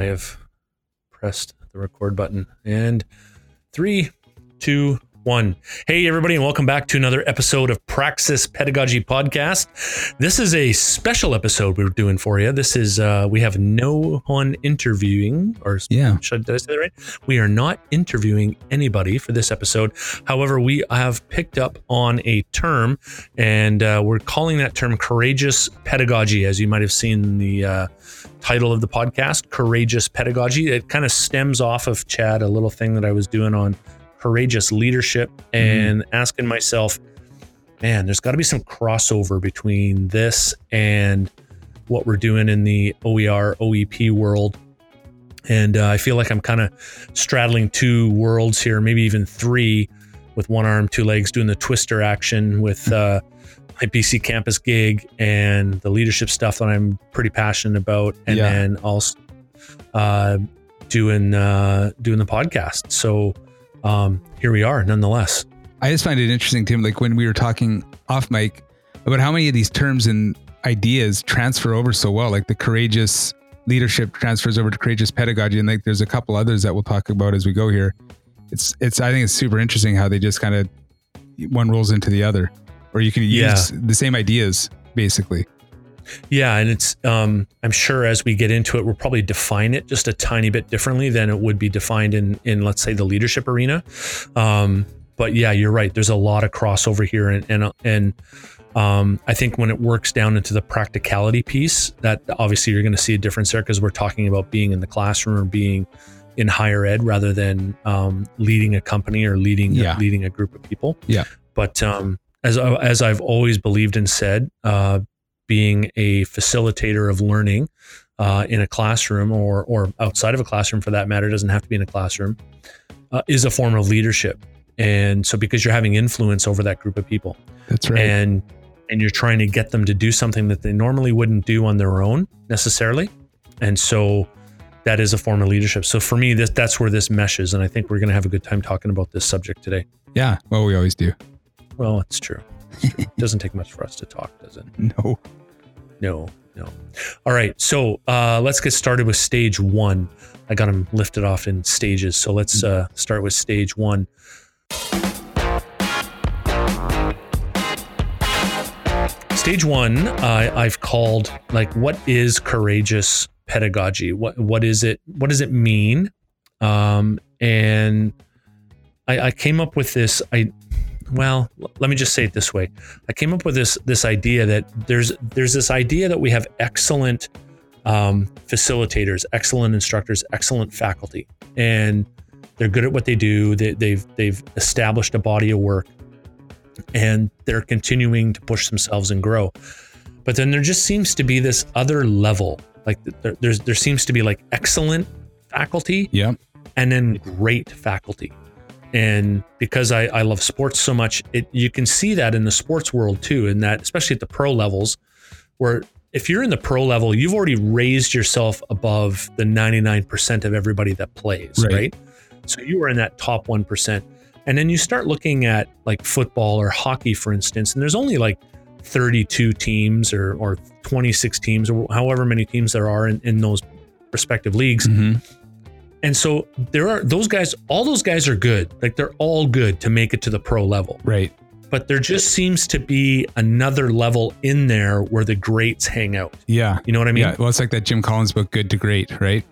I have pressed the record button. And three, two, one. Hey, everybody, and welcome back to another episode of Praxis Pedagogy Podcast. This is a special episode we're doing for you. This is, uh, we have no one interviewing, or Yeah. should did I say that right? We are not interviewing anybody for this episode. However, we have picked up on a term, and uh, we're calling that term courageous pedagogy, as you might have seen the uh, title of the podcast, Courageous Pedagogy. It kind of stems off of Chad, a little thing that I was doing on courageous leadership and asking myself, man, there's got to be some crossover between this and what we're doing in the OER, OEP world. And uh, I feel like I'm kind of straddling two worlds here, maybe even three, with one arm, two legs, doing the twister action with uh, my BCcampus gig and the leadership stuff that I'm pretty passionate about, and Yeah. then also uh, doing uh, doing the podcast. So um, here we are, nonetheless. I just find it interesting, Tim, like when we were talking off mic about how many of these terms and ideas transfer over so well, like the courageous leadership transfers over to courageous pedagogy. And like there's a couple others that we'll talk about as we go here. It's, it's, I think it's super interesting how they just kind of one rolls into the other, or you can Yeah. use the same ideas basically. Yeah, and it's um, I'm sure as we get into it, we'll probably define it just a tiny bit differently than it would be defined in in let's say the leadership arena. Um, but yeah, you're right. There's a lot of crossover here, and and and um, I think when it works down into the practicality piece, that obviously you're going to see a difference there because we're talking about being in the classroom or being in higher ed rather than um, leading a company or leading Yeah. leading a group of people. Yeah. But um, as as I've always believed and said, uh, being a facilitator of learning uh, in a classroom or or outside of a classroom for that matter doesn't have to be in a classroom uh, is a form of leadership and so because you're having influence over that group of people That's right. and and you're trying to get them to do something that they normally wouldn't do on their own necessarily and so that is a form of leadership so for me this that's where this meshes and i think we're going to have a good time talking about this subject today yeah. Well, we always do. well it's true, it's true. it doesn't take much for us to talk does it No. No, no. All right. So uh, let's get started with stage one. I got them lifted off in stages. So let's uh, start with stage one. Stage one, uh, I've called like, what is courageous pedagogy? What what is it? What does it mean? Um, and I, I came up with this. I well, let me just say it this way. I came up with this this idea that there's there's this idea that we have excellent um, facilitators, excellent instructors, excellent faculty, and they're good at what they do. They, they've they've established a body of work, and they're continuing to push themselves and grow. But then there just seems to be this other level, like there, there's there seems to be like excellent faculty, Yep. and then great faculty. And because I, I love sports so much, it you can see that in the sports world too, and that especially at the pro levels, where if you're in the pro level, you've already raised yourself above the 99% of everybody that plays, Right. right? So you are in that top 1%. And then you start looking at like football or hockey, for instance, and there's only like 32 teams or, or 26 teams or however many teams there are in, in those respective leagues. hmm And so there are those guys, all those guys are good. Like they're all good to make it to the pro level. Right. But there just seems to be another level in there where the greats hang out. Yeah. You know what I mean? yeah. Well, it's like that Jim Collins book, Good to Great, right?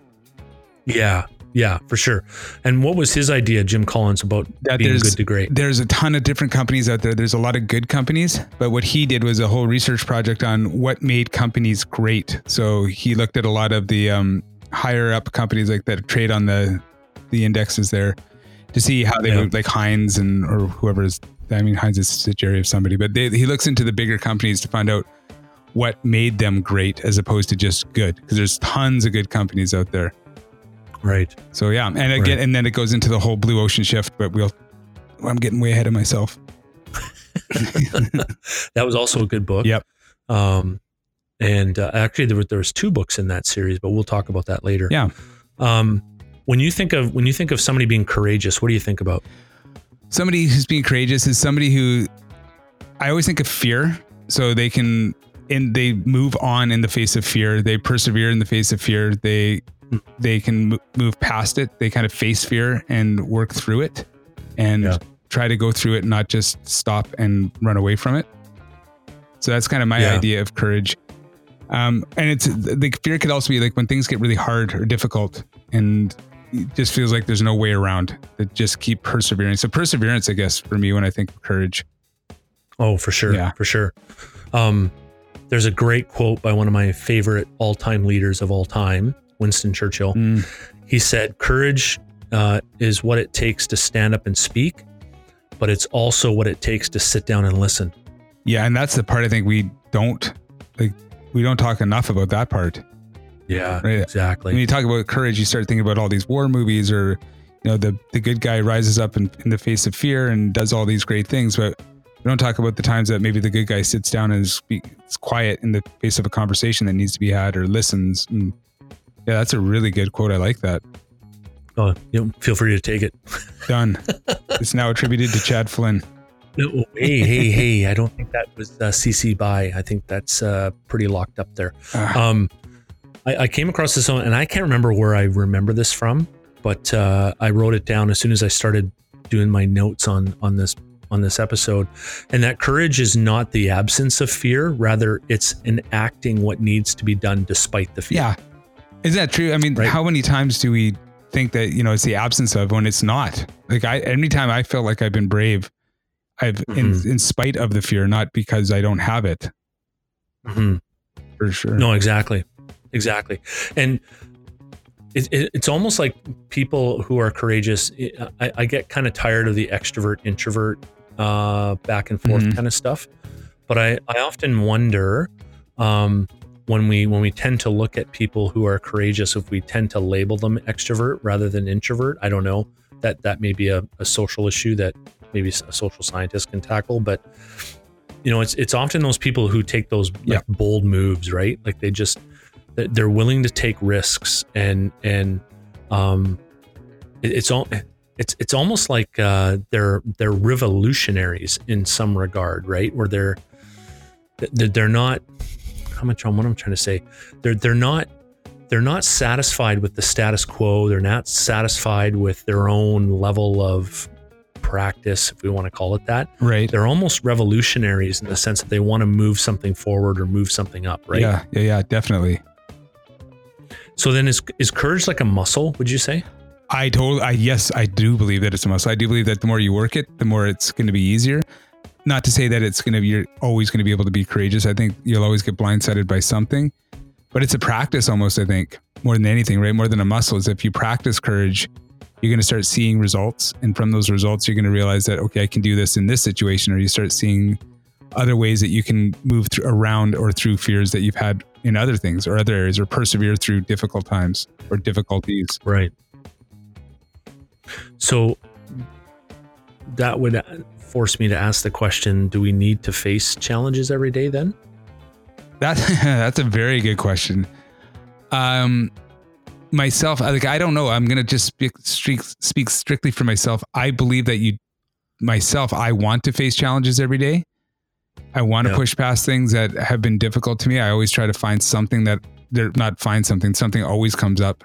Yeah. Yeah, for sure. And what was his idea, Jim Collins, about That being there's- good to great? there's a ton of different companies out there. There's a lot of good companies, but what he did was a whole research project on what made companies great. So he looked at a lot of the um, higher up companies like that trade on the the indexes there to see how they Yeah. would like Heinz and or whoever is. I mean, Heinz is a subsidiary of somebody, but they, he looks into the bigger companies to find out what made them great as opposed to just good. Because there's tons of good companies out there. Right. So yeah, and again, Right. and then it goes into the whole blue ocean shift. But we'll. I'm getting way ahead of myself. That was also a good book. Yep. Um, and uh, actually, there was there was two books in that series, but we'll talk about that later. Yeah. Um, when you think of when you think of somebody being courageous, what do you think about? somebody who's being courageous is somebody who I always think of fear. So they can and they move on in the face of fear. They persevere in the face of fear. They they can mo- move past it. They kind of face fear and work through it and Yeah. try to go through it, not just stop and run away from it. So that's kind of my Yeah. idea of courage. Um, and it's the fear could also be like when things get really hard or difficult and it just feels like there's no way around it. Just keep persevering. So perseverance, I guess, for me, when I think of courage. Oh, for sure. Yeah. For sure. Um, there's a great quote by one of my favorite all time leaders of all time, Winston Churchill. Mm. He said, Courage uh, is what it takes to stand up and speak, but it's also what it takes to sit down and listen. Yeah, and that's the part I think we don't like. We don't talk enough about that part. Yeah, Right. exactly. When you talk about courage, you start thinking about all these war movies, or you know, the the good guy rises up in, in the face of fear and does all these great things. But we don't talk about the times that maybe the good guy sits down and is, is quiet in the face of a conversation that needs to be had, or listens. And yeah, that's a really good quote. I like that. oh, you know, feel free to take it. Done. it's now attributed to Chad Flynn. No, hey, hey, hey! I don't think that was uh, CC by. I think that's uh, pretty locked up there. Ah, Um, I, I came across this one, and I can't remember where I remember this from, but uh, I wrote it down as soon as I started doing my notes on on this on this episode. And that courage is not the absence of fear; rather, it's enacting what needs to be done despite the fear. yeah, is that true? I mean, Right. how many times do we think that you know it's the absence of when it's not? Like I, anytime I feel like I've been brave, I've in, Mhm. in spite of the fear, not because I don't have it. Mhm. For sure. No, exactly, exactly, and it, it, it's almost like people who are courageous. I, I get kind of tired of the extrovert introvert uh, back and forth Mhm. kind of stuff, but I I often wonder um, when we when we tend to look at people who are courageous if we tend to label them extrovert rather than introvert. I don't know that that may be a, a social issue that maybe a social scientist can tackle, but you know, it's it's often those people who take those like Yeah. bold moves, right? Like they just they- they're willing to take risks and and um it- it's all it's it's almost like uh they're they're revolutionaries in some regard, right? Where they're they're, they're not how much on what I'm trying to say. They're they're not they're not satisfied with the status quo. They're not satisfied with their own level of practice, if we want to call it that Right. they're almost revolutionaries in the sense that they want to move something forward or move something up, right? Yeah. Yeah. Yeah. Definitely. So then is is courage like a muscle, would you say? I totally. I yes, I do believe that it's a muscle. I do believe that the more you work it, the more it's going to be easier. Not to say that it's going to be you're always going to be able to be courageous. I think you'll always get blindsided by something, but it's a practice almost. I think more than anything, right? More than a muscle is if you practice courage, you're going to start seeing results, and from those results, you're going to realize that okay, I can do this in this situation, or you start seeing other ways that you can move through, around or through fears that you've had in other things or other areas, or persevere through difficult times or difficulties. Right. So that would force me to ask the question, do we need to face challenges every day then? That that's a very good question. Um, myself, like I don't know. I'm gonna just speak, speak speak strictly for myself. I believe that you, myself, I want to face challenges every day. I want to Yeah. push past things that have been difficult to me. I always try to find something that they're not find something. Something always comes up.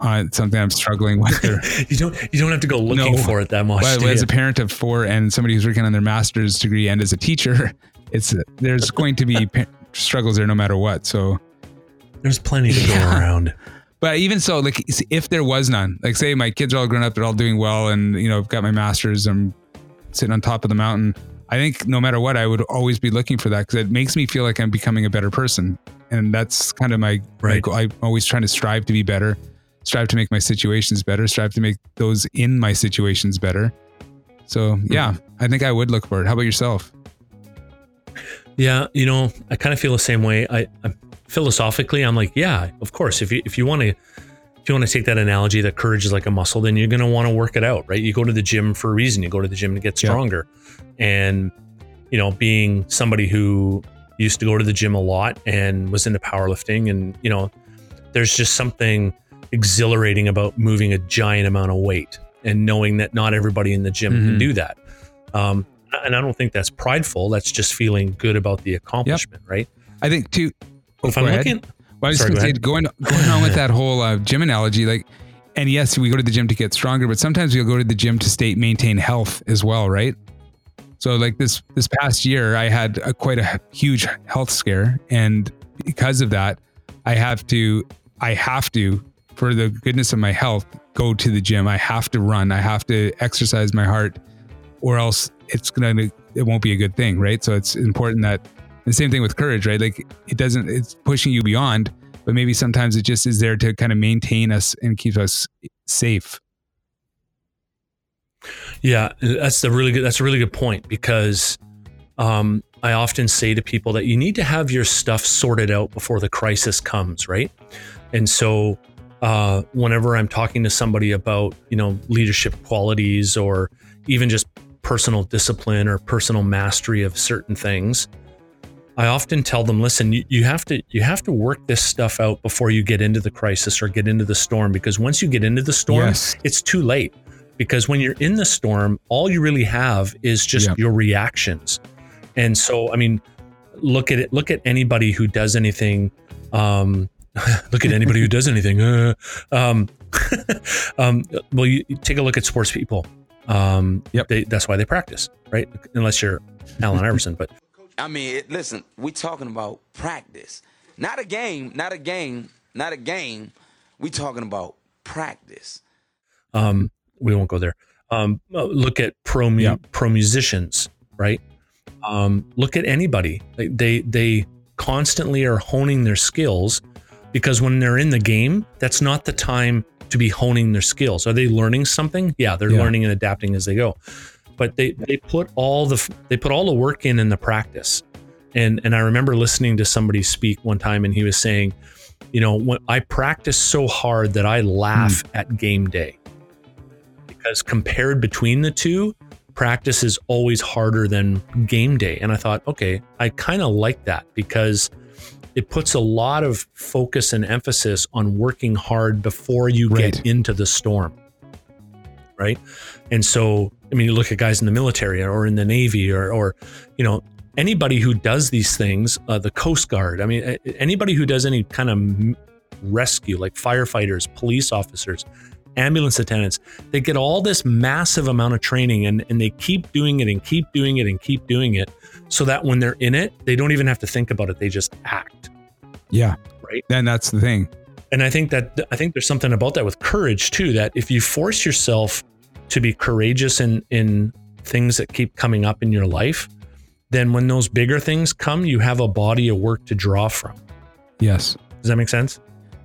Uh, something I'm struggling with. You don't you don't have to go looking No. for it that much. do as you? a parent of four and somebody who's working on their master's degree and as a teacher, it's there's going to be struggles there no matter what. So There's plenty to go Yeah. around. But even so, like if there was none, like say my kids are all grown up, they're all doing well, and you know I've got my masters, I'm sitting on top of the mountain. I think no matter what, I would always be looking for that because it makes me feel like I'm becoming a better person, and that's kind of my Right. goal. I'm always trying to strive to be better, strive to make my situations better, strive to make those in my situations better. So hmm. yeah, I think I would look for it. How about yourself? Yeah, you know, I kind of feel the same way. I, I philosophically, I'm like, yeah, of course. If you if you want to if you want to take that analogy that courage is like a muscle, then you're going to want to work it out, right? You go to the gym for a reason. You go to the gym to get Yeah. stronger. And you know, being somebody who used to go to the gym a lot and was into powerlifting and, you know, there's just something exhilarating about moving a giant amount of weight and knowing that not everybody in the gym can Mhm. do that. Um, and I don't think that's prideful. That's just feeling good about the accomplishment, right? I think too. Oh, if go I'm ahead. looking, Well, I was Sorry, going go to say, ahead. going going on with that whole uh, gym analogy, like, and yes, we go to the gym to get stronger, but sometimes we'll go to the gym to stay maintain health as well, right? So, like this this past year, I had a, quite a huge health scare, and because of that, I have to I have to for the goodness of my health go to the gym. I have to run. I have to exercise my heart, or else it's gonna it won't be a good thing, right? So it's important that the same thing with courage, right? Like it doesn't it's pushing you beyond, but maybe sometimes it just is there to kind of maintain us and keep us safe. Yeah, that's a really good. That's a really good point because um, I often say to people that you need to have your stuff sorted out before the crisis comes, right? And so, uh, whenever I'm talking to somebody about you know leadership qualities or even just personal discipline or personal mastery of certain things, I often tell them, listen, you, you have to you have to work this stuff out before you get into the crisis or get into the storm because once you get into the storm, Yes. it's too late because when you're in the storm, all you really have is just Yeah. your reactions. And so, I mean, look at it. Look at anybody who does anything. Um, look at anybody who does anything. Uh, um, um, well, you, you take a look at sports people. Um, Yep. they, that's why they practice, right? Unless you're Allen Iverson, but I mean, it, listen, we talking about practice, not a game, not a game, not a game. We talking about practice. um, we won't go there. Um, look at pro mu- Yeah. pro musicians, right? Um, look at anybody. They, they they constantly are honing their skills because when they're in the game, that's not the time to be honing their skills. Are they learning something? Yeah, they're Yeah. learning and adapting as they go. But they they put all the they put all the work in in the practice. And and I remember listening to somebody speak one time, and he was saying, you know, when I practice so hard that I laugh hmm. at game day because compared between the two, practice is always harder than game day. And I thought, okay, I kind of like that because it puts a lot of focus and emphasis on working hard before you Right. get into the storm. Right. And so, I mean, you look at guys in the military or in the Navy or, or you know, anybody who does these things, uh, the Coast Guard, I mean, anybody who does any kind of rescue, like firefighters, police officers, ambulance attendants, they get all this massive amount of training and, and they keep doing it and keep doing it and keep doing it so that when they're in it, they don't even have to think about it. They just act. Yeah. Right. Then that's the thing. And I think that I think there's something about that with courage too, that if you force yourself to be courageous in in things that keep coming up in your life, then when those bigger things come, you have a body of work to draw from. Yes. Does that make sense?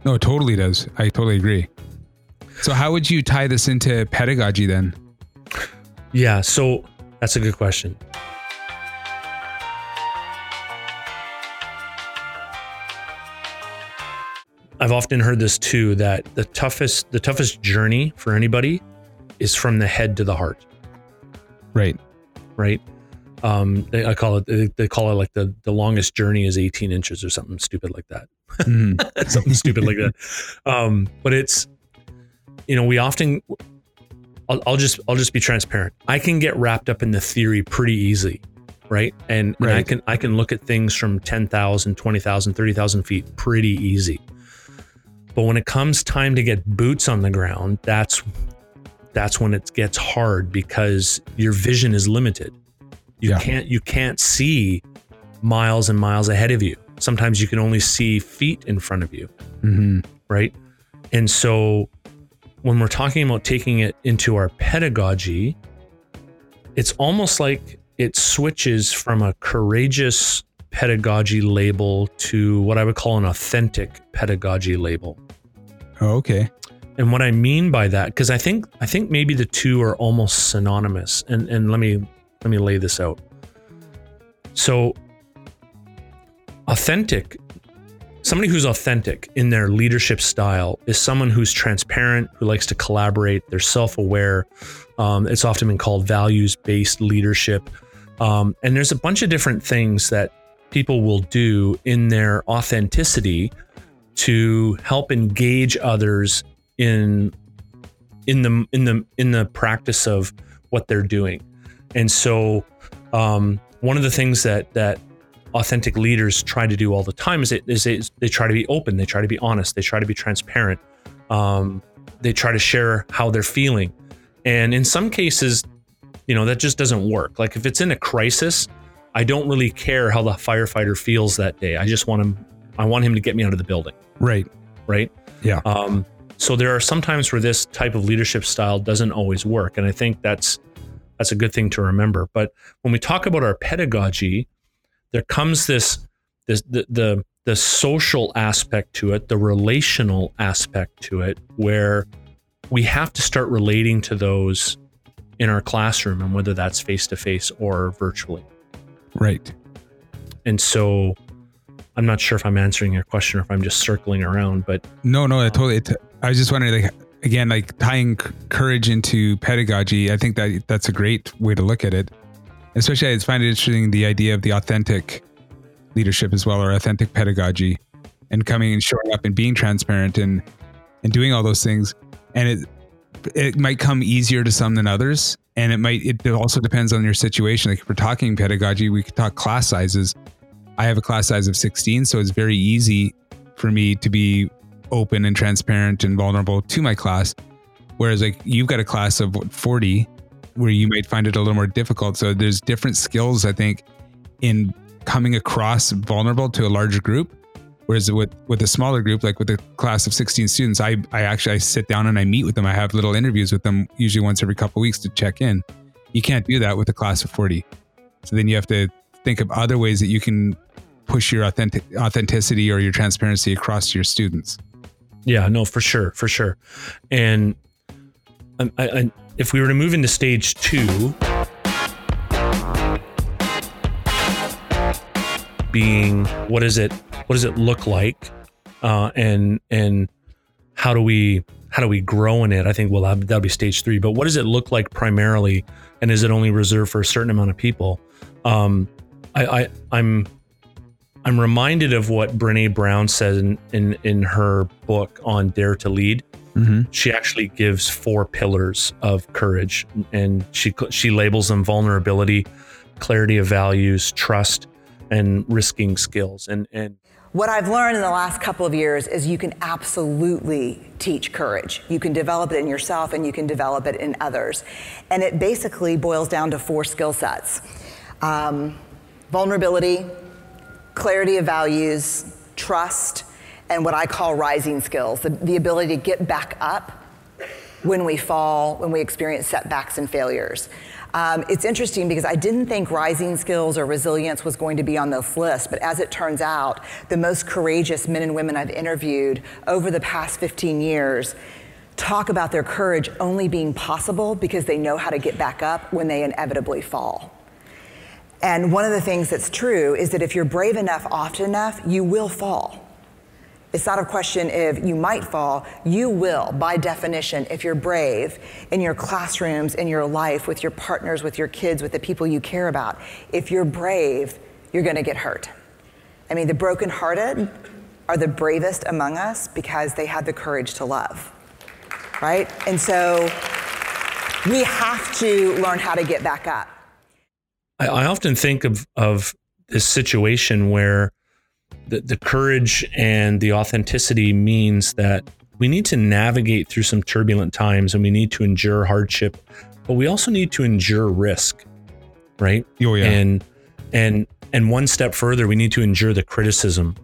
No, it totally does. I totally agree. So how would you tie this into pedagogy then? Yeah, so that's a good question. I've often heard this too that the toughest the toughest journey for anybody is from the head to the heart, Right. right? Um, they, I call it they, they call it like the the longest journey is 18 inches or something stupid like that. Mhm. something stupid like that. Um, but it's, you know, we often, I'll, I'll just, I'll just be transparent. I can get wrapped up in the theory pretty easy. Right. And, and I can, I can look at things from 10,000, 20,000, 30,000 feet pretty easy. But when it comes time to get boots on the ground, that's, that's when it gets hard because your vision is limited. You Yeah. can't, you can't see miles and miles ahead of you. Sometimes you can only see feet in front of you Mhm. right? And so when we're talking about taking it into our pedagogy, it's almost like it switches from a courageous pedagogy label to what I would call an authentic pedagogy label. Oh, okay. And what I mean by that, because I think I think maybe the two are almost synonymous. And and let me let me lay this out. So authentic somebody who's authentic in their leadership style is someone who's transparent who likes to collaborate they're self-aware um, it's often been called values-based leadership um, and there's a bunch of different things that people will do in their authenticity to help engage others in in the in the in the practice of what they're doing and so um, one of the things that that authentic leaders try to do all the time is, it, is they, they try to be open, they try to be honest, they try to be transparent, um, they try to share how they're feeling, and in some cases, you know that just doesn't work. Like if it's in a crisis, I don't really care how the firefighter feels that day. I just want him, I want him to get me out of the building. Right. Right. Yeah. Um, so there are some times where this type of leadership style doesn't always work, and I think that's that's a good thing to remember. But when we talk about our pedagogy, there comes this this the the, the social aspect to it, the relational aspect to it, where we have to start relating to those in our classroom, and whether that's face to face or virtually. Right. And so I'm not sure if I'm answering your question or if I'm just circling around, but no, no, I totally. I was just wondering, like, again, like tying courage into pedagogy. I think that that's a great way to look at it. Especially, I find it interesting the idea of the authentic leadership as well, or authentic pedagogy, and coming and showing up and being transparent and and doing all those things. And it it might come easier to some than others, and it might. It also depends on your situation. Like if we're talking pedagogy, we could talk class sizes. I have a class size of 16, so it's very easy for me to be open and transparent and vulnerable to my class. Whereas like you've got a class of 40 where you might find it a little more difficult. So there's different skills, I think, in coming across vulnerable to a larger group. Whereas with with a smaller group, like with a class of 16 students, I I actually I sit down and I meet with them. I have little interviews with them usually once every couple weeks to check in. You can't do that with a class of 40. So then you have to think of other ways that you can push your authentic authenticity or your transparency across to your students. Yeah, no, for sure, for sure. And I, I, if we were to move into stage two, being what is it? What does it look like? Uh, and and how do we how do we grow in it? I think well that'll be stage three. But what does it look like primarily? And is it only reserved for a certain amount of people? Um, I, I I'm I'm reminded of what Brene Brown says in, in, in her book on Dare to Lead. Mm-hmm. She actually gives four pillars of courage, and she she labels them vulnerability, clarity of values, trust, and risking skills. And and what I've learned in the last couple of years is you can absolutely teach courage. You can develop it in yourself, and you can develop it in others. And it basically boils down to four skill sets: um, vulnerability clarity of values, trust, and what I call rising skills the, the ability to get back up when we fall, when we experience setbacks and failures. Um, it's interesting because I didn't think rising skills or resilience was going to be on this list, but as it turns out, the most courageous men and women I've interviewed over the past 15 years talk about their courage only being possible because they know how to get back up when they inevitably fall. And one of the things that's true is that if you're brave enough often enough, you will fall. It's not a question if you might fall, you will, by definition, if you're brave in your classrooms, in your life, with your partners, with your kids, with the people you care about. If you're brave, you're gonna get hurt. I mean, the brokenhearted are the bravest among us because they had the courage to love, right? And so we have to learn how to get back up. I, I often think of of this situation where the, the courage and the authenticity means that we need to navigate through some turbulent times and we need to endure hardship, but we also need to endure risk, right? Oh yeah. And and and one step further, we need to endure the criticism.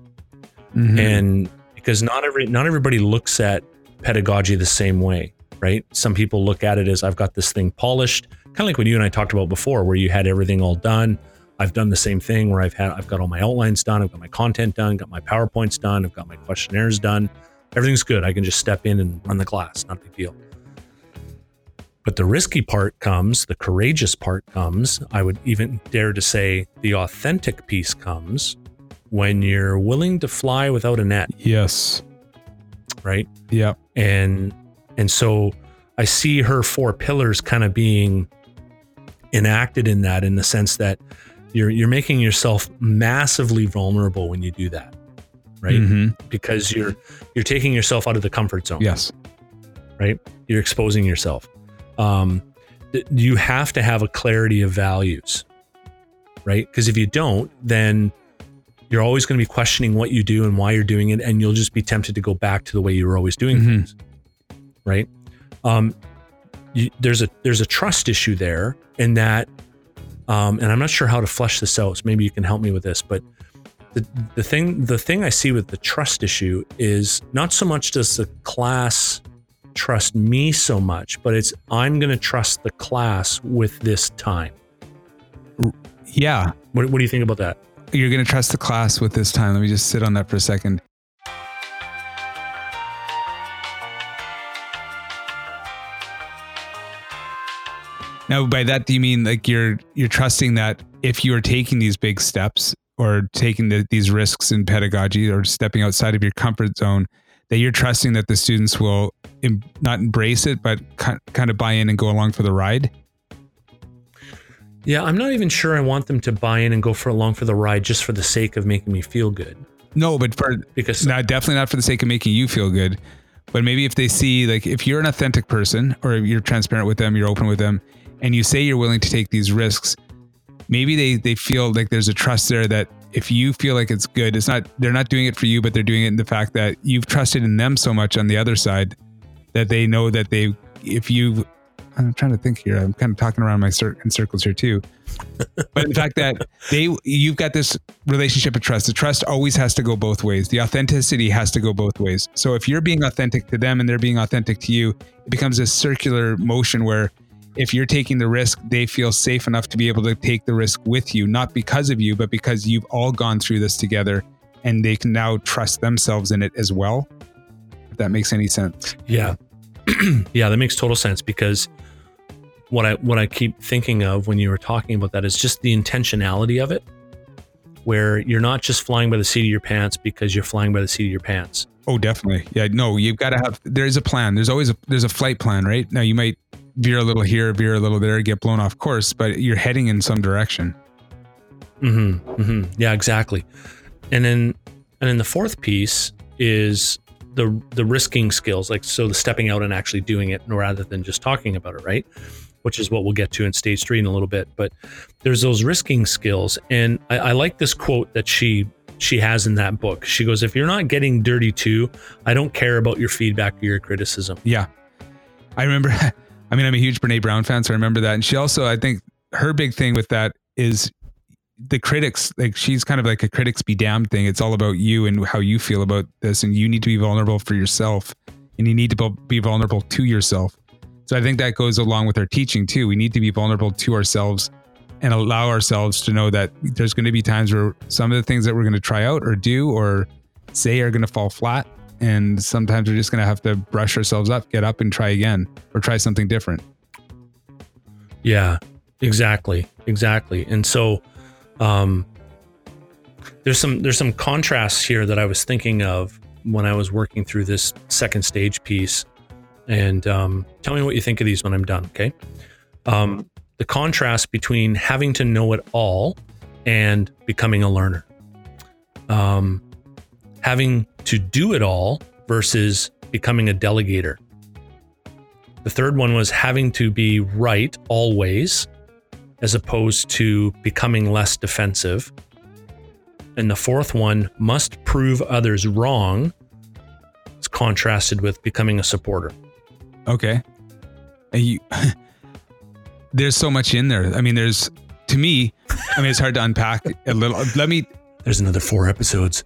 Mm-hmm. And because not every not everybody looks at pedagogy the same way, right? Some people look at it as I've got this thing polished kind of like what you and I talked about before, where you had everything all done. I've done the same thing where I've had I've got all my outlines done, I've got my content done, got my PowerPoints done, I've got my questionnaires done. Everything's good. I can just step in and run the class, not a big deal. But the risky part comes, the courageous part comes. I would even dare to say the authentic piece comes when you're willing to fly without a net. Yes. Right? Yeah. And and so I see her four pillars kind of being enacted in that in the sense that you're you're making yourself massively vulnerable when you do that right mm-hmm. because you're you're taking yourself out of the comfort zone yes right you're exposing yourself um, you have to have a clarity of values right because if you don't then you're always going to be questioning what you do and why you're doing it, and you'll just be tempted to go back to the way you were always doing Mhm. things, right? Um, you, there's a there's a trust issue there, in that, um, and I'm not sure how to flesh this out. So maybe you can help me with this, but the the thing the thing I see with the trust issue is not so much does the class trust me so much, but it's I'm going to trust the class with this time. Yeah. What, what do you think about that? You're going to trust the class with this time. Let me just sit on that for a second. Now, by that, do you mean like you're you're trusting that if you are taking these big steps or taking the, these risks in pedagogy or stepping outside of your comfort zone, that you're trusting that the students will em- not embrace it, but ki- kind of buy in and go along for the ride? Yeah, I'm not even sure I want them to buy in and go for along for the ride just for the sake of making me feel good. No, but for Because not definitely not for the sake of making you feel good but maybe if they see like if you're an authentic person or you're transparent with them you're open with them and you say you're willing to take these risks maybe they they feel like there's a trust there that if you feel like it's good it's not they're not doing it for you but they're doing it in the fact that you've trusted in them so much on the other side that they know that they if you I'm trying to think here. I'm kind of talking around my cir- in circles here too. but the fact that they, you've got this relationship of trust. The trust always has to go both ways. The authenticity has to go both ways. So if you're being authentic to them and they're being authentic to you, it becomes a circular motion where if you're taking the risk, they feel safe enough to be able to take the risk with you, not because of you, but because you've all gone through this together and they can now trust themselves in it as well. If that makes any sense. Yeah. yeah, that makes total sense because what I what I keep thinking of when you were talking about that is just the intentionality of it where you're not just flying by the seat of your pants because you're flying by the seat of your pants. Oh, definitely. Yeah, no, you've got to have. There's a plan. There's always a there's a flight plan, right? Now you might veer a little here, veer a little there, get blown off course, but you're heading in some direction. Mm-hmm. mm-hmm. Yeah, exactly. And then and then the fourth piece is the the risking skills, like so the stepping out and actually doing it rather than just talking about it, right? Which is what we'll get to in stage three in a little bit. But there's those risking skills, and I, I like this quote that she she has in that book. She goes, "If you're not getting dirty too, I don't care about your feedback or your criticism." Yeah, I remember. I mean, I'm a huge Brene Brown fan, so I remember that. And she also, I think, her big thing with that is the critics. Like she's kind of like a critics be damned thing. It's all about you and how you feel about this, and you need to be vulnerable for yourself, and you need to be vulnerable to yourself. So I think that goes along with our teaching too. We need to be vulnerable to ourselves and allow ourselves to know that there's going to be times where some of the things that we're going to try out or do or say are going to fall flat. And sometimes we're just going to have to brush ourselves up, get up and try again or try something different. Yeah, exactly. Exactly. And so um there's some there's some contrasts here that I was thinking of when I was working through this second stage piece. And um, tell me what you think of these when I'm done, okay? Um, the contrast between having to know it all and becoming a learner. Um, having to do it all versus becoming a delegator. The third one was having to be right always, as opposed to becoming less defensive. And the fourth one must prove others wrong. It's contrasted with becoming a supporter. Okay. And you, there's so much in there. I mean, there's, to me, I mean, it's hard to unpack a little. Let me, There's another four episodes.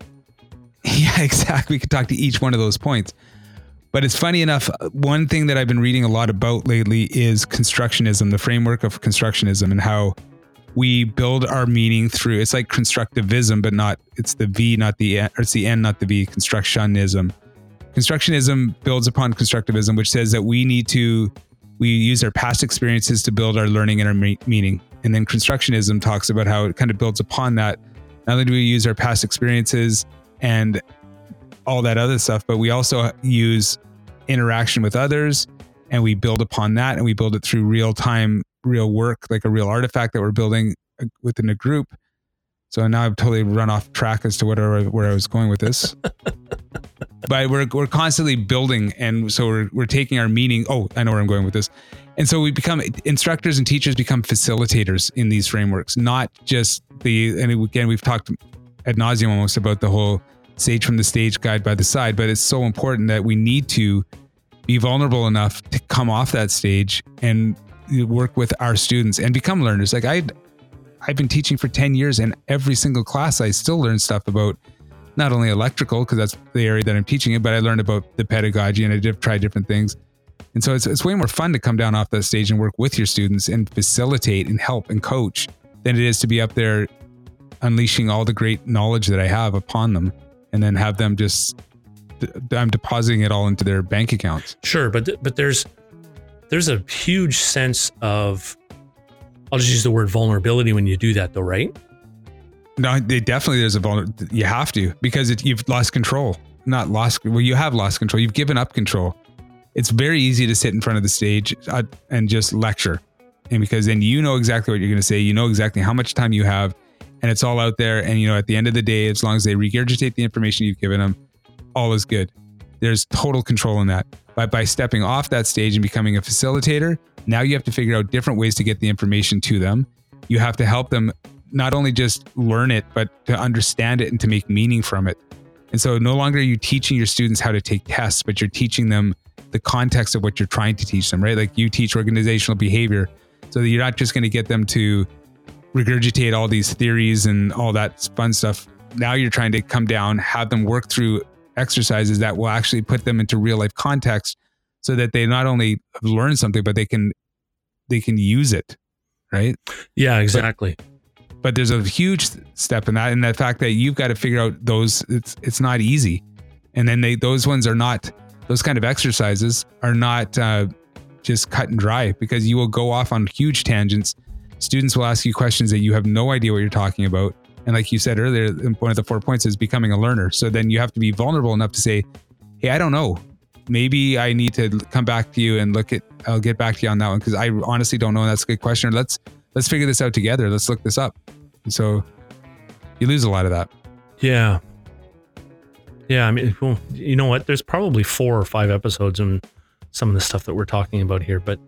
Yeah, exactly. We could talk to each one of those points. But it's funny enough, one thing that I've been reading a lot about lately is constructionism, the framework of constructionism, and how we build our meaning through it's like constructivism, but not it's the V, not the N, or it's the N, not the V, constructionism. Constructionism builds upon constructivism, which says that we need to we use our past experiences to build our learning and our me- meaning. And then constructionism talks about how it kind of builds upon that. Not only do we use our past experiences and all that other stuff, but we also use interaction with others and we build upon that and we build it through real time, real work, like a real artifact that we're building uh, within a group. So now I've totally run off track as to what I, where I was going with this. but we're, we're constantly building. And so we're, we're taking our meaning. Oh, I know where I'm going with this. And so we become instructors and teachers become facilitators in these frameworks, not just the, and again, we've talked ad nauseum almost about the whole sage from the stage, guide by the side. But it's so important that we need to be vulnerable enough to come off that stage and work with our students and become learners. Like I, I've been teaching for ten years, and every single class I still learn stuff about not only electrical because that's the area that I'm teaching it, but I learned about the pedagogy and I did try different things. And so it's, it's way more fun to come down off that stage and work with your students and facilitate and help and coach than it is to be up there unleashing all the great knowledge that I have upon them and then have them just I'm depositing it all into their bank accounts. Sure, but but there's there's a huge sense of I'll just use the word vulnerability when you do that though, right? No, they definitely there's a vulnerability. You have to because it, you've lost control. Not lost. Well, you have lost control. You've given up control. It's very easy to sit in front of the stage uh, and just lecture, and because then you know exactly what you're going to say. You know exactly how much time you have, and it's all out there. And you know, at the end of the day, as long as they regurgitate the information you've given them, all is good. There's total control in that. But by stepping off that stage and becoming a facilitator, now you have to figure out different ways to get the information to them. You have to help them not only just learn it, but to understand it and to make meaning from it. And so no longer are you teaching your students how to take tests, but you're teaching them the context of what you're trying to teach them, right? Like you teach organizational behavior so that you're not just going to get them to regurgitate all these theories and all that fun stuff. Now you're trying to come down, have them work through exercises that will actually put them into real life context so that they not only learn something, but they can they can use it. Right. Yeah, exactly. But, but there's a huge step in that, and the fact that you've got to figure out those. It's it's not easy, and then they those ones are not those kind of exercises are not uh, just cut and dry because you will go off on huge tangents. Students will ask you questions that you have no idea what you're talking about, and like you said earlier, one of the four points is becoming a learner. So then you have to be vulnerable enough to say, "Hey, I don't know. Maybe I need to come back to you and look at. I'll get back to you on that one because I honestly don't know. That's a good question. Let's let's figure this out together. Let's look this up. And so you lose a lot of that. Yeah. Yeah. I mean, well, you know what? There's probably four or five episodes in some of the stuff that we're talking about here, but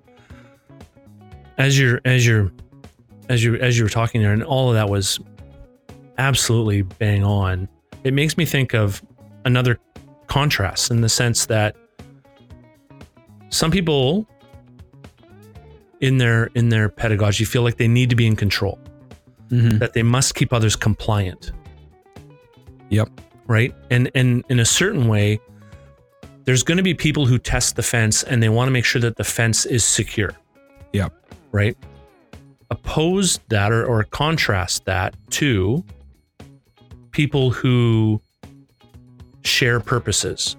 as you're, as you're, as you, as you were talking there, and all of that was absolutely bang on. It makes me think of another contrast in the sense that some people in their in their pedagogy feel like they need to be in control mm-hmm. that they must keep others compliant. Yep. Right? And and in a certain way there's going to be people who test the fence and they want to make sure that the fence is secure. Yep. Right oppose that or, or contrast that to people who share purposes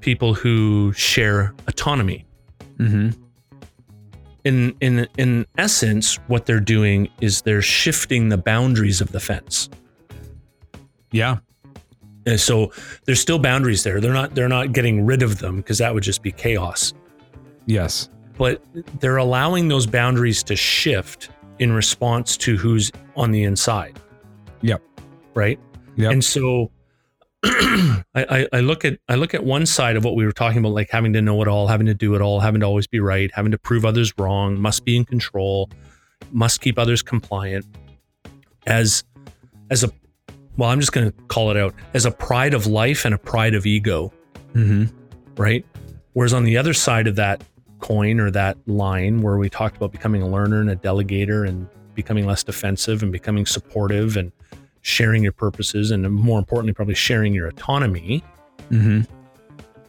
people who share autonomy. Mm-hmm. In in in essence what they're doing is they're shifting the boundaries of the fence. Yeah. And so there's still boundaries there. They're not they're not getting rid of them because that would just be chaos. Yes but they're allowing those boundaries to shift in response to who's on the inside yep right yep. and so I, I look at I look at one side of what we were talking about, like having to know it all, having to do it all, having to always be right, having to prove others wrong, must be in control, must keep others compliant. As as a well, I'm just going to call it out as a pride of life and a pride of ego, mm-hmm. right? Whereas on the other side of that coin or that line, where we talked about becoming a learner and a delegator and becoming less defensive and becoming supportive and sharing your purposes and more importantly probably sharing your autonomy. Mm-hmm.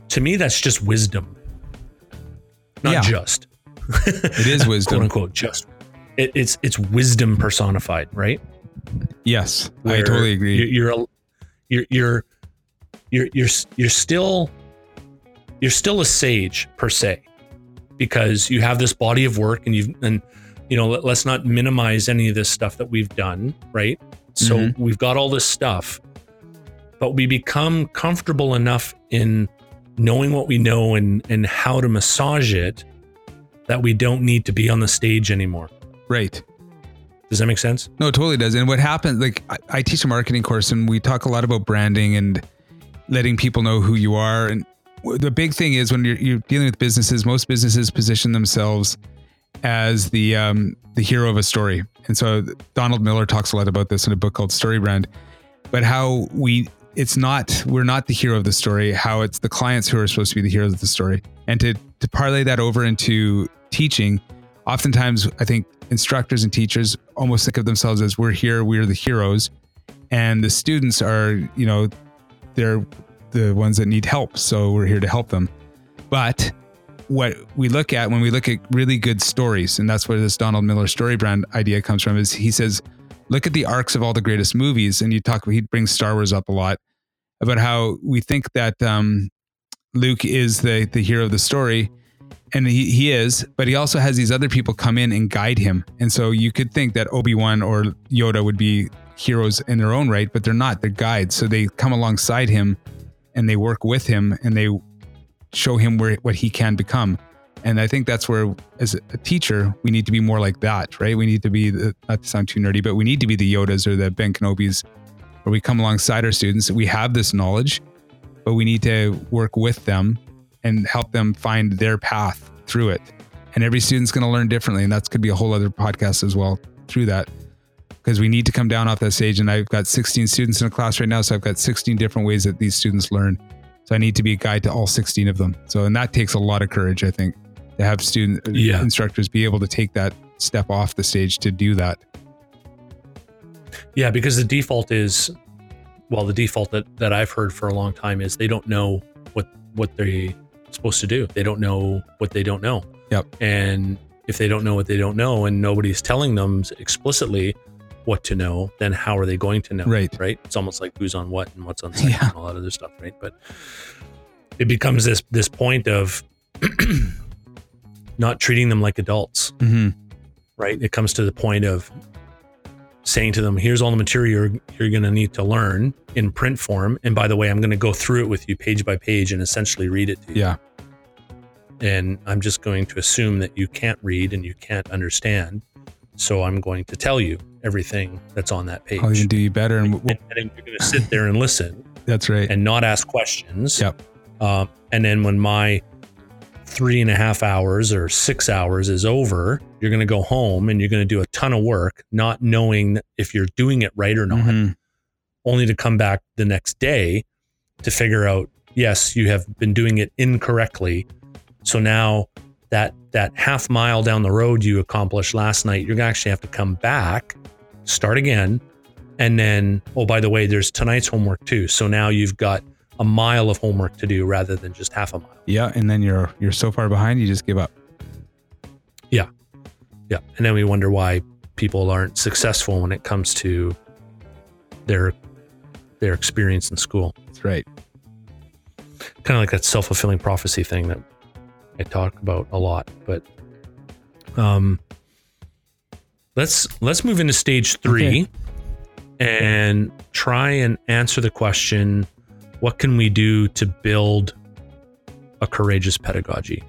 to me that's just wisdom. Not yeah. just. It is wisdom. Quote unquote just. It, it's it's wisdom personified right? Yes Where i totally agree. you're you're, you're you're you're you're you're still you're still a sage per se because you have this body of work and you've and you know let, us not minimize any of this stuff that we've done right so mm-hmm. we've got all this stuff, but we become comfortable enough in knowing what we know and and how to massage it that we don't need to be on the stage anymore. Right. Does that make sense? No, it totally does. And what happens, like I, I teach a marketing course and we talk a lot about branding and letting people know who you are. And the big thing is when you're, you're dealing with businesses, most businesses position themselves as the um, the hero of a story. And so Donald Miller talks a lot about this in a book called Story Brand, but how we it's not we're not the hero of the story, how it's the clients who are supposed to be the heroes of the story. And to to parlay that over into teaching, oftentimes I think instructors and teachers almost think of themselves as we're here, we're the heroes, and the students are, you know, they're the ones that need help, so we're here to help them. But what we look at when we look at really good stories, and that's where this Donald Miller story brand idea comes from, is he says, look at the arcs of all the greatest movies, and you talk. He brings Star Wars up a lot about how we think that um, Luke is the the hero of the story, and he, he is, but he also has these other people come in and guide him. And so you could think that Obi Wan or Yoda would be heroes in their own right, but they're not. They're guides. So they come alongside him and they work with him and they show him where what he can become. And I think that's where, as a teacher, we need to be more like that, right? We need to be, the, not to sound too nerdy, but we need to be the Yodas or the Ben Kenobis, where we come alongside our students. We have this knowledge, but we need to work with them and help them find their path through it. And every student's going to learn differently. And that could be a whole other podcast as well through that. Because we need to come down off that stage. And I've got 16 students in a class right now. So I've got 16 different ways that these students learn. So I need to be a guide to all 16 of them. So, and that takes a lot of courage, I think, to have student Yeah. instructors be able to take that step off the stage to do that. Yeah, because the default is, well, the default that, that I've heard for a long time is they don't know what what they're supposed to do. They don't know what they don't know. Yep. And if they don't know what they don't know, and nobody's telling them explicitly what to know, then how are they going to know? Right. Right. It's almost like who's on what and what's on second Yeah. and all that other stuff. Right. But it becomes this this point of not treating them like adults Mm-hmm. right? It comes to the point of saying to them, here's all the material you're, you're going to need to learn in print form. And by the way, I'm going to go through it with you page by page and essentially read it to you. Yeah. And I'm just going to assume that you can't read and you can't understand. So I'm going to tell you everything that's on that page. I'll even do you better. And and, and you're going to sit there and listen that's right. and not ask questions. Yep. Um, and then when my three and a half hours or six hours is over, you're going to go home and you're going to do a ton of work, not knowing if you're doing it right or not, Mhm. only to come back the next day to figure out, yes, you have been doing it incorrectly. So now that that half mile down the road you accomplished last night, you're going to actually have to come back, start again, and then oh by the way, there's tonight's homework too. So now you've got a mile of homework to do rather than just half a mile. Yeah. And then you're, you're so far behind, you just give up. Yeah. Yeah. And then we wonder why people aren't successful when it comes to their their experience in school. That's right. Kind of like that self-fulfilling prophecy thing that I talk about a lot. But um let's let's move into stage 3 and try and answer the question what can we do to build a courageous pedagogy?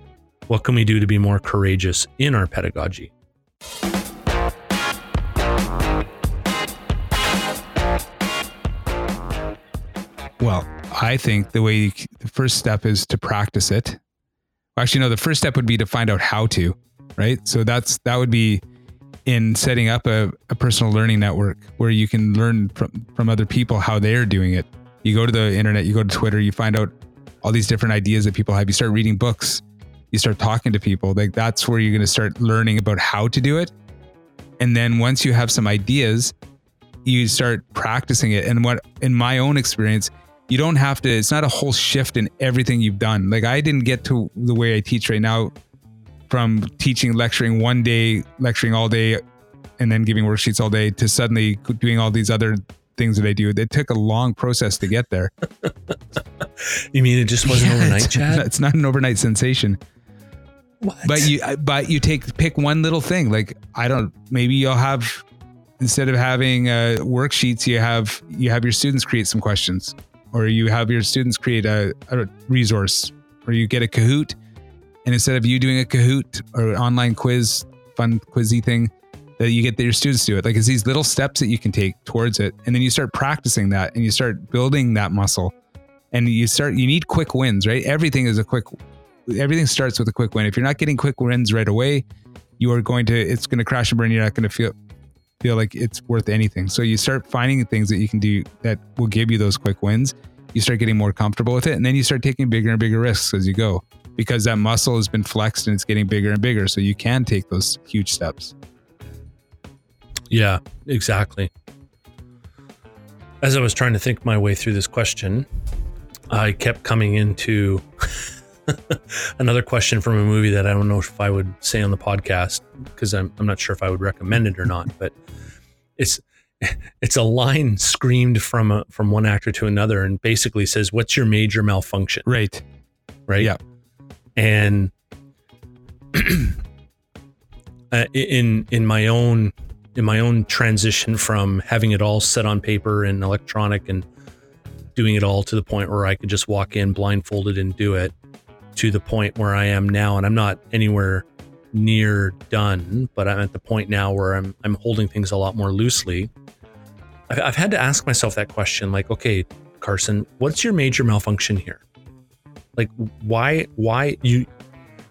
What can we do to be more courageous in our pedagogy? Well, I think the way you, the first step is to practice it. Actually, no, the first step would be to find out how to, right? So that's that would be in setting up a, a personal learning network where you can learn from, from other people how they're doing it. You go to the internet, you go to Twitter, you find out all these different ideas that people have. You start reading books, you start talking to people. Like that's where you're going to start learning about how to do it. And then once you have some ideas, you start practicing it. And what in my own experience, you don't have to it's not a whole shift in everything you've done. Like i didn't get to the way i teach right now from teaching lecturing one day lecturing all day and then giving worksheets all day to suddenly doing all these other things that i do. It took a long process to get there. You mean it just wasn't Yeah, overnight, it's, Chad? it's not an overnight sensation. What? but you but you take pick one little thing. Like i don't maybe you'll have instead of having uh, worksheets you have you have your students create some questions or you have your students create a, a resource or you get a kahoot and instead of you doing a kahoot or online quiz fun quizzy thing that you get your students to do it like it's these little steps that you can take towards it and then you start practicing that and you start building that muscle and you start you need quick wins right everything is a quick everything starts with a quick win if you're not getting quick wins right away you are going to it's going to crash and burn. You're not going to feel feel like it's worth anything. So you start finding things that you can do that will give you those quick wins. You start getting more comfortable with it, and then you start taking bigger and bigger risks as you go because that muscle has been flexed and it's getting bigger and bigger. So you can take those huge steps. Yeah, exactly. As I was trying to think my way through this question, I kept coming into another question from a movie that I don't know if I would say on the podcast because I'm, I'm not sure if I would recommend it or not, but it's it's a line screamed from a, from one actor to another and basically says, "What's your major malfunction?" Right. Right. Yeah. And uh, in in my own in my own transition from having it all set on paper and electronic and doing it all to the point where I could just walk in blindfolded and do it to the point where I am now and I'm not anywhere near done but I'm at the point now where I'm I'm holding things a lot more loosely. I've, I've had to ask myself that question like okay Carson what's your major malfunction here? Like why why you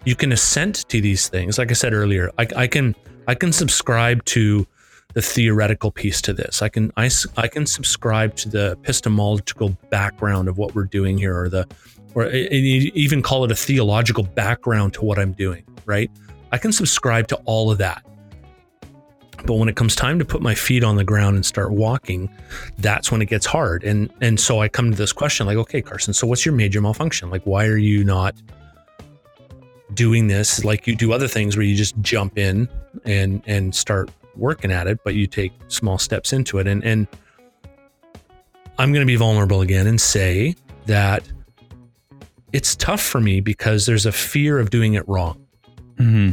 you can assent to these things. Like I said earlier I, I can I can subscribe to the theoretical piece to this. I can I, I can subscribe to the epistemological background of what we're doing here, or the or even call it a theological background to what I'm doing. Right? I can subscribe to all of that. But when it comes time to put my feet on the ground and start walking, that's when it gets hard. And and so I come to this question like, okay, Carson, so what's your major malfunction? Like, why are you not doing this like you do other things where you just jump in and and start working at it, but you take small steps into it. And and I'm going to be vulnerable again and say that it's tough for me because there's a fear of doing it wrong. Mm-hmm.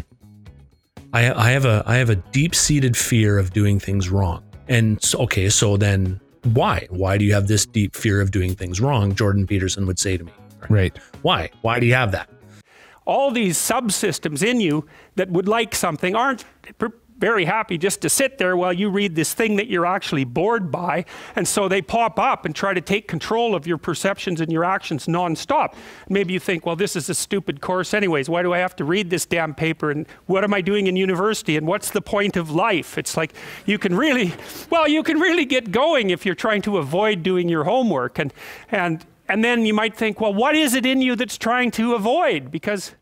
I, I have a I have a deep seated fear of doing things wrong. And so, okay, so then why? Why do you have this deep fear of doing things wrong? Jordan Peterson would say to me. Right. right. Why? Why do you have that? All these subsystems in you that would like something aren't very happy just to sit there while you read this thing that you're actually bored by. And so they pop up and try to take control of your perceptions and your actions nonstop. Maybe you think, well, this is a stupid course, anyways. Why do I have to read this damn paper? And what am I doing in university? And what's the point of life? It's like you can really, well, you can really get going if you're trying to avoid doing your homework. And, and, and then you might think, well, what is it in you that's trying to avoid? Because.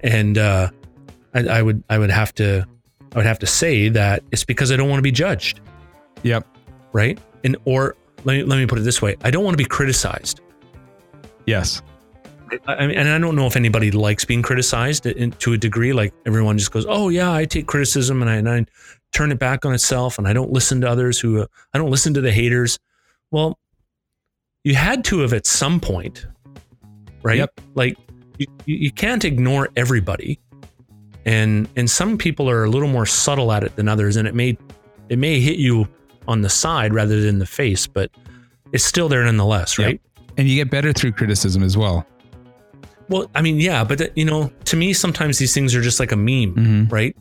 And uh, I, I would, I would have to I would have to say that it's because I don't want to be judged. Yep. Right. And or let me let me put it this way: I don't want to be criticized. Yes. I mean, and I don't know if anybody likes being criticized to a degree. Like everyone just goes, "Oh yeah, I take criticism and I, and I turn it back on itself, and I don't listen to others who I don't listen to the haters." Well, you had to have at some point, right? Yep. Like you, you can't ignore everybody and and some people are a little more subtle at it than others and it may it may hit you on the side rather than the face but it's still there nonetheless right? Yep. and you get better through criticism as well. Well i mean yeah but you know to me sometimes these things are just like a meme mm-hmm. right?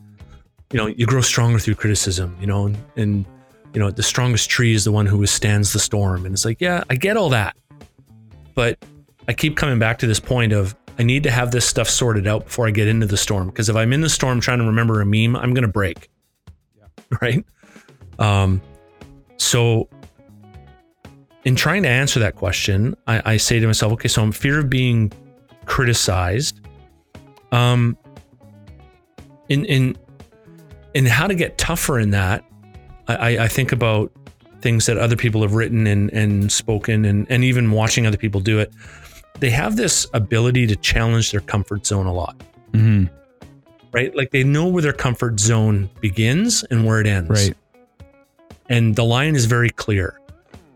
You know you grow stronger through criticism you know and, and you know the strongest tree is the one who withstands the storm. And it's like yeah i get all that. But i keep coming back to this point of I need to have this stuff sorted out before I get into the storm. Because if I'm in the storm trying to remember a meme, I'm going to break. Yeah. Right. Um, so, in trying to answer that question, I, I say to myself, okay, so I'm fear of being criticized. Um, in in in how to get tougher in that, I, I think about things that other people have written and, and spoken and, and even watching other people do it they have this ability to challenge their comfort zone a lot. Mm-hmm. Right? Like they know where their comfort zone begins and where it ends. Right. And the line is very clear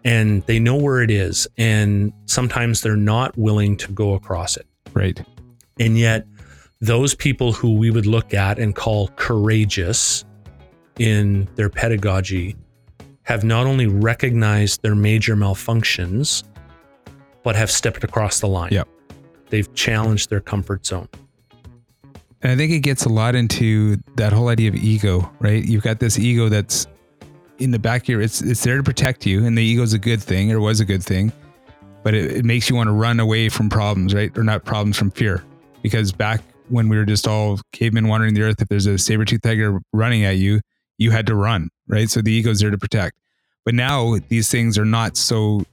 and they know where it is. And sometimes they're not willing to go across it. Right. And yet, those people who we would look at and call courageous in their pedagogy have not only recognized their major malfunctions, but have stepped across the line. Yep. They've challenged their comfort zone. And I think it gets a lot into that whole idea of ego, right? You've got this ego that's in the back here. It's it's there to protect you, and the ego is a good thing, or was a good thing, but it, it makes you want to run away from problems, right? Or not problems from fear, because back when we were just all cavemen wandering the earth, if there's a saber tooth tiger running at you, you had to run, right? So the ego's there to protect. But now these things are not so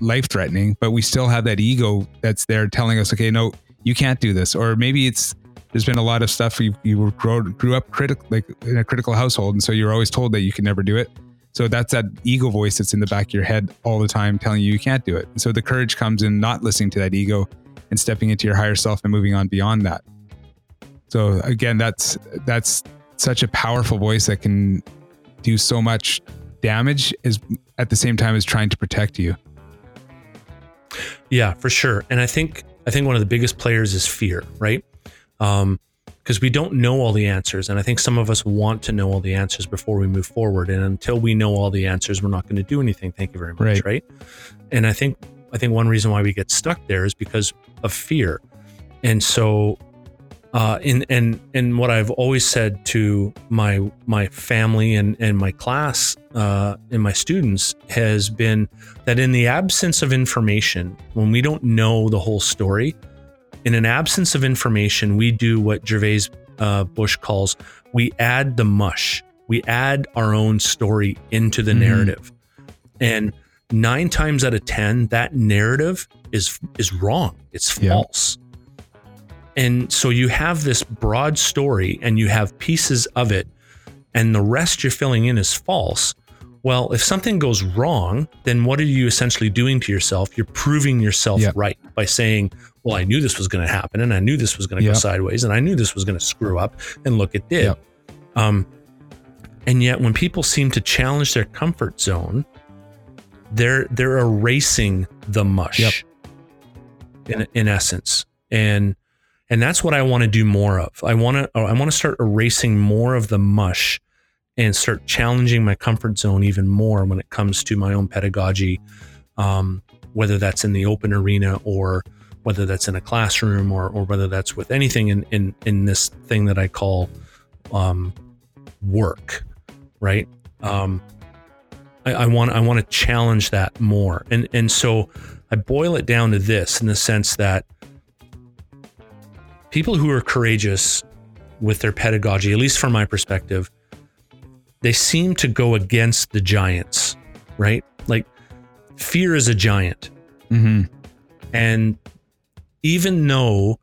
life threatening, but we still have that ego that's there telling us, okay, no, you can't do this. Or maybe it's there's been a lot of stuff you you grew, grew up critical like in a critical household, and so you're always told that you can never do it. So that's that ego voice that's in the back of your head all the time telling you you can't do it. And so the courage comes in not listening to that ego and stepping into your higher self and moving on beyond that. So again, that's that's such a powerful voice that can do so much damage is at the same time as trying to protect you. Yeah, for sure. And I think I think one of the biggest players is fear, right? Um, because we don't know all the answers, and I think some of us want to know all the answers before we move forward. And until we know all the answers, we're not going to do anything. Thank you very much, Right. right? And I think I think one reason why we get stuck there is because of fear. And so, uh, in and and what I've always said to my my family and and my class uh, and my students has been that in the absence of information, when we don't know the whole story, in an absence of information, we do what Gervase uh, Bushe calls we add the mush. We add our own story into the Mhm. narrative, and nine times out of ten, that narrative is is wrong. It's false. And so you have this broad story, and you have pieces of it, and the rest you're filling in is false. Well, if something goes wrong, then what are you essentially doing to yourself? You're proving yourself Yeah. right by saying, Well, I knew this was going to happen, and I knew this was going to Yeah. go sideways, and I knew this was going to screw up. And look, it did. Yeah. Um, and yet, when people seem to challenge their comfort zone, they're they're erasing the mush Yep. in, in essence. And and that's what I want to do more of. I want to I want to start erasing more of the mush and start challenging my comfort zone even more when it comes to my own pedagogy, um, whether that's in the open arena or whether that's in a classroom or, or whether that's with anything in, in, in this thing that I call um, work, right? Um, I, I want I want to challenge that more, and and so I boil it down to this in the sense that people who are courageous with their pedagogy, at least from my perspective, they seem to go against the giants, right? Like fear is a giant. Mm-hmm. And even though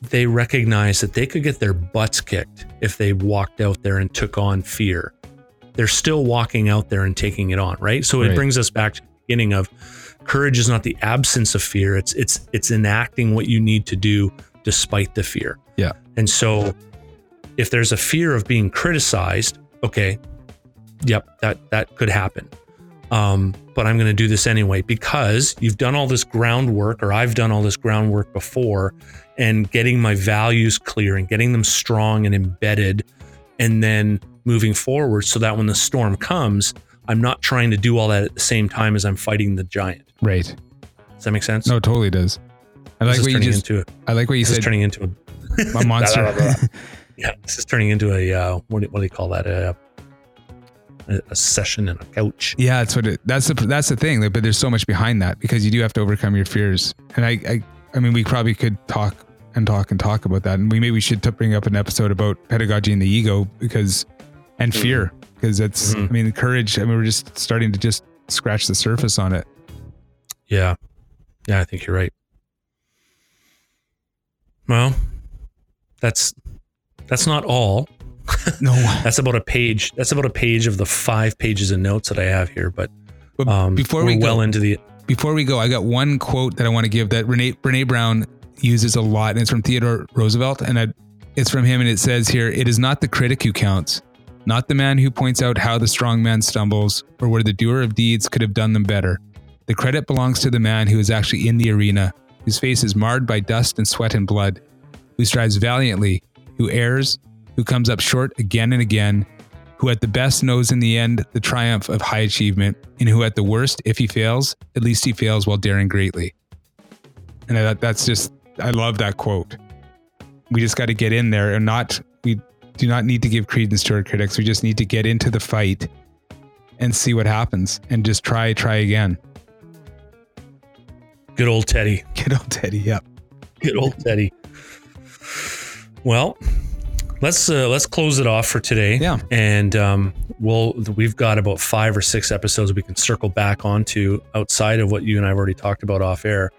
they recognize that they could get their butts kicked if they walked out there and took on fear, they're still walking out there and taking it on, right? So it brings us back to the beginning of courage is not the absence of fear. It's it's it's enacting what you need to do despite the fear. Yeah. And so if there's a fear of being criticized, okay, yep, that that could happen. Um, but I'm going to do this anyway because you've done all this groundwork, or I've done all this groundwork before, and getting my values clear and getting them strong and embedded, and then moving forward so that when the storm comes, I'm not trying to do all that at the same time as I'm fighting the giant. Right. Does that make sense? No, it totally does. I like what you just. into I like what you said. turning into a, A monster. Blah, blah, blah. yeah, this is turning into a uh, what, do- what do you call that? A, a, a session in a couch. Yeah, that's what it. That's the that's the thing. But there's so much behind that because you do have to overcome your fears. And I, I, I mean, we probably could talk and talk and talk about that. And we maybe we should bring up an episode about pedagogy and the ego because, and fear because that's. Mhm. I mean, courage. I mean, we're just starting to just scratch the surface on it. Yeah. Yeah, I think you're right. Well, that's that's not all. No, That's about a page. That's about a page of the five pages of notes that I have here. But um, before we go, well into the before we go, I got one quote that I want to give that Renee Brene Brown uses a lot, and it's from Theodore Roosevelt, and I, it's from him, and it says here, "It is not the critic who counts, not the man who points out how the strong man stumbles or where the doer of deeds could have done them better. The credit belongs to the man who is actually in the arena, whose face is marred by dust and sweat and blood, who strives valiantly, who errs, who comes up short again and again." Who at the best knows in the end the triumph of high achievement, and who at the worst, if he fails, at least he fails while daring greatly. And I that's just, I love that quote. We just got to get in there and not, we do not need to give credence to our critics. We just need to get into the fight and see what happens and just try, try again. Good old Teddy. Good old Teddy. Yep. Good old Teddy. Well, let's uh, let's close it off for today. Yeah. and um, we'll we've got about five or six episodes we can circle back onto outside of what you and I've already talked about off air.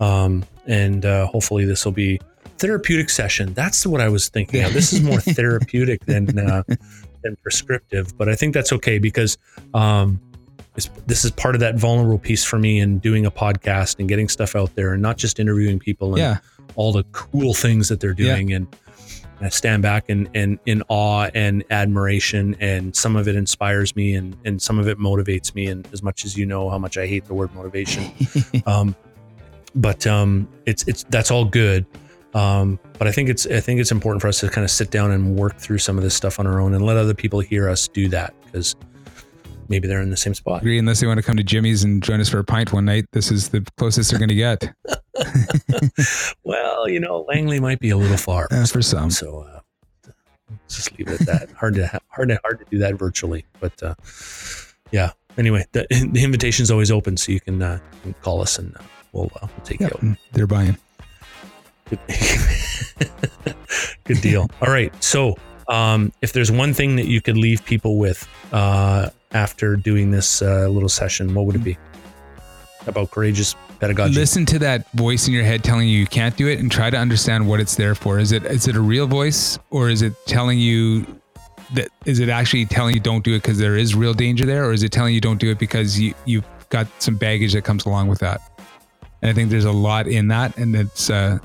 Um, and uh, hopefully this will be therapeutic session. That's what I was thinking. Of. This is more therapeutic than uh, than prescriptive, but I think that's okay because um, this is part of that vulnerable piece for me in doing a podcast and getting stuff out there and not just interviewing people and Yeah. all the cool things that they're Yeah. doing and I stand back and in, in awe and admiration and some of it inspires me and, and some of it motivates me and as much as you know how much I hate the word motivation um, but um, it's it's that's all good um, but I think it's I think it's important for us to kind of sit down and work through some of this stuff on our own and let other people hear us do that because maybe they're in the same spot Agree, unless they want to come to Jimmy's and join us for a pint one night. This is the closest they're going to get well you know Langley might be a little far uh, for some. So uh, let's just leave it at that. hard to ha- hard to hard to do that virtually, but uh, yeah. Anyway, the, the invitation is always open, so you can, uh, you can call us and uh, we'll uh, we'll take Yeah, you out. they're buying. Good, good deal. All right. So, um, if there's one thing that you could leave people with uh, after doing this uh, little session, what would it be? About courageous pedagogy. Listen to that voice in your head telling you you can't do it, and try to understand what it's there for. Is it is it a real voice, or is it telling you that is it actually telling you don't do it because there is real danger there, or is it telling you don't do it because you you've got some baggage that comes along with that? And I think there's a lot in that, and it's uh,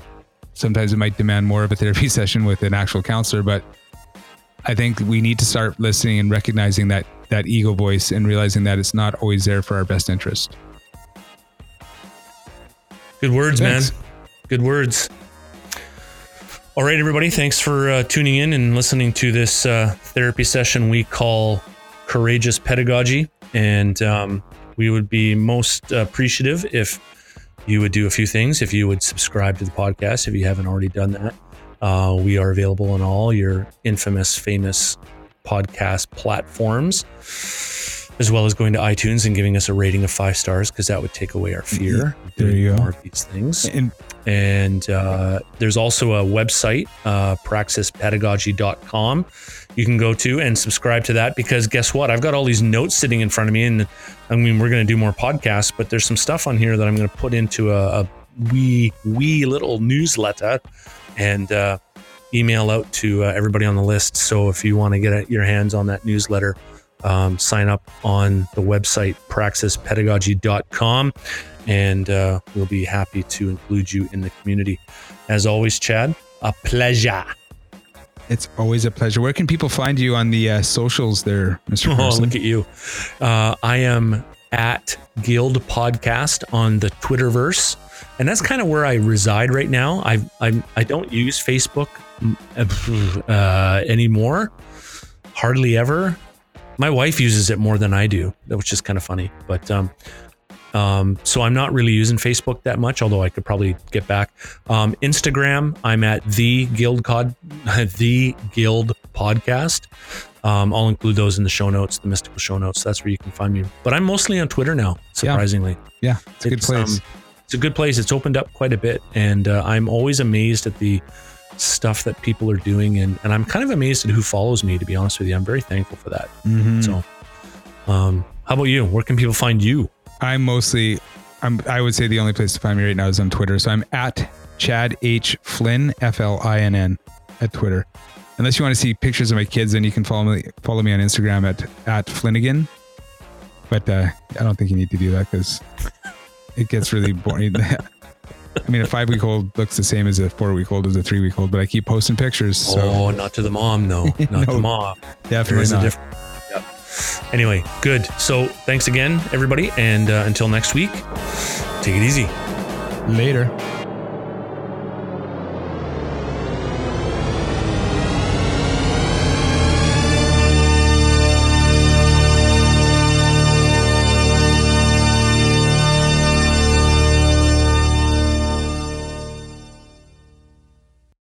sometimes it might demand more of a therapy session with an actual counselor, but I think we need to start listening and recognizing that that ego voice and realizing that it's not always there for our best interest. Good words, Thanks. man. Good words. All right, everybody. Thanks for uh, tuning in and listening to this uh, therapy session we call Courageous Pedagogy. And um, we would be most appreciative if you would do a few things. If you would subscribe to the podcast, if you haven't already done that. Uh, we are available on all your infamous, famous podcast platforms, as well as going to iTunes and giving us a rating of five stars because that would take away our fear. There you go. More of these things. And And uh, there's also a website, uh, praxispedagogy.com, you can go to and subscribe to that because guess what? I've got all these notes sitting in front of me. And I mean, we're going to do more podcasts, but there's some stuff on here that I'm going to put into a, a wee, wee little newsletter and uh, email out to uh, everybody on the list. So if you want to get your hands on that newsletter, um, sign up on the website praxispedagogy.com and uh, we'll be happy to include you in the community. As always, Chad, a pleasure. It's always a pleasure. Where can people find you on the uh, socials there, Mr. Oh, look at you. Uh, I am at Guild Podcast on the Twitterverse. And that's kind of where I reside right now. I I, I don't use Facebook mm, uh, anymore, hardly ever. My wife uses it more than I do, which is kind of funny. But um, um, so I'm not really using Facebook that much, although I could probably get back. Um, Instagram, I'm at the Guild Cod, the Guild Podcast. Um, I'll include those in the show notes, the mystical show notes. That's where you can find me. But I'm mostly on Twitter now, surprisingly. yeah, it's a good place. um, it's a good place. It's opened up quite a bit, and uh, I'm always amazed at the stuff that people are doing, and and I'm kind of amazed at who follows me. To be honest with you, I'm very thankful for that. Mhm. So, um, how about you? Where can people find you? I'm mostly, I'm, I would say the only place to find me right now is on Twitter. So I'm at Chad H Flynn F L I N N at Twitter. Unless you want to see pictures of my kids, then you can follow me follow me on Instagram at at Flynnigan. But uh, I don't think you need to do that because it gets really boring. I mean, a five week old looks the same as a four week old as a three week old, but I keep posting pictures. So oh, not to the mom, no, not No, the mom. Definitely not. Anyway, good. So thanks again, everybody, and uh, until next week, take it easy. Later.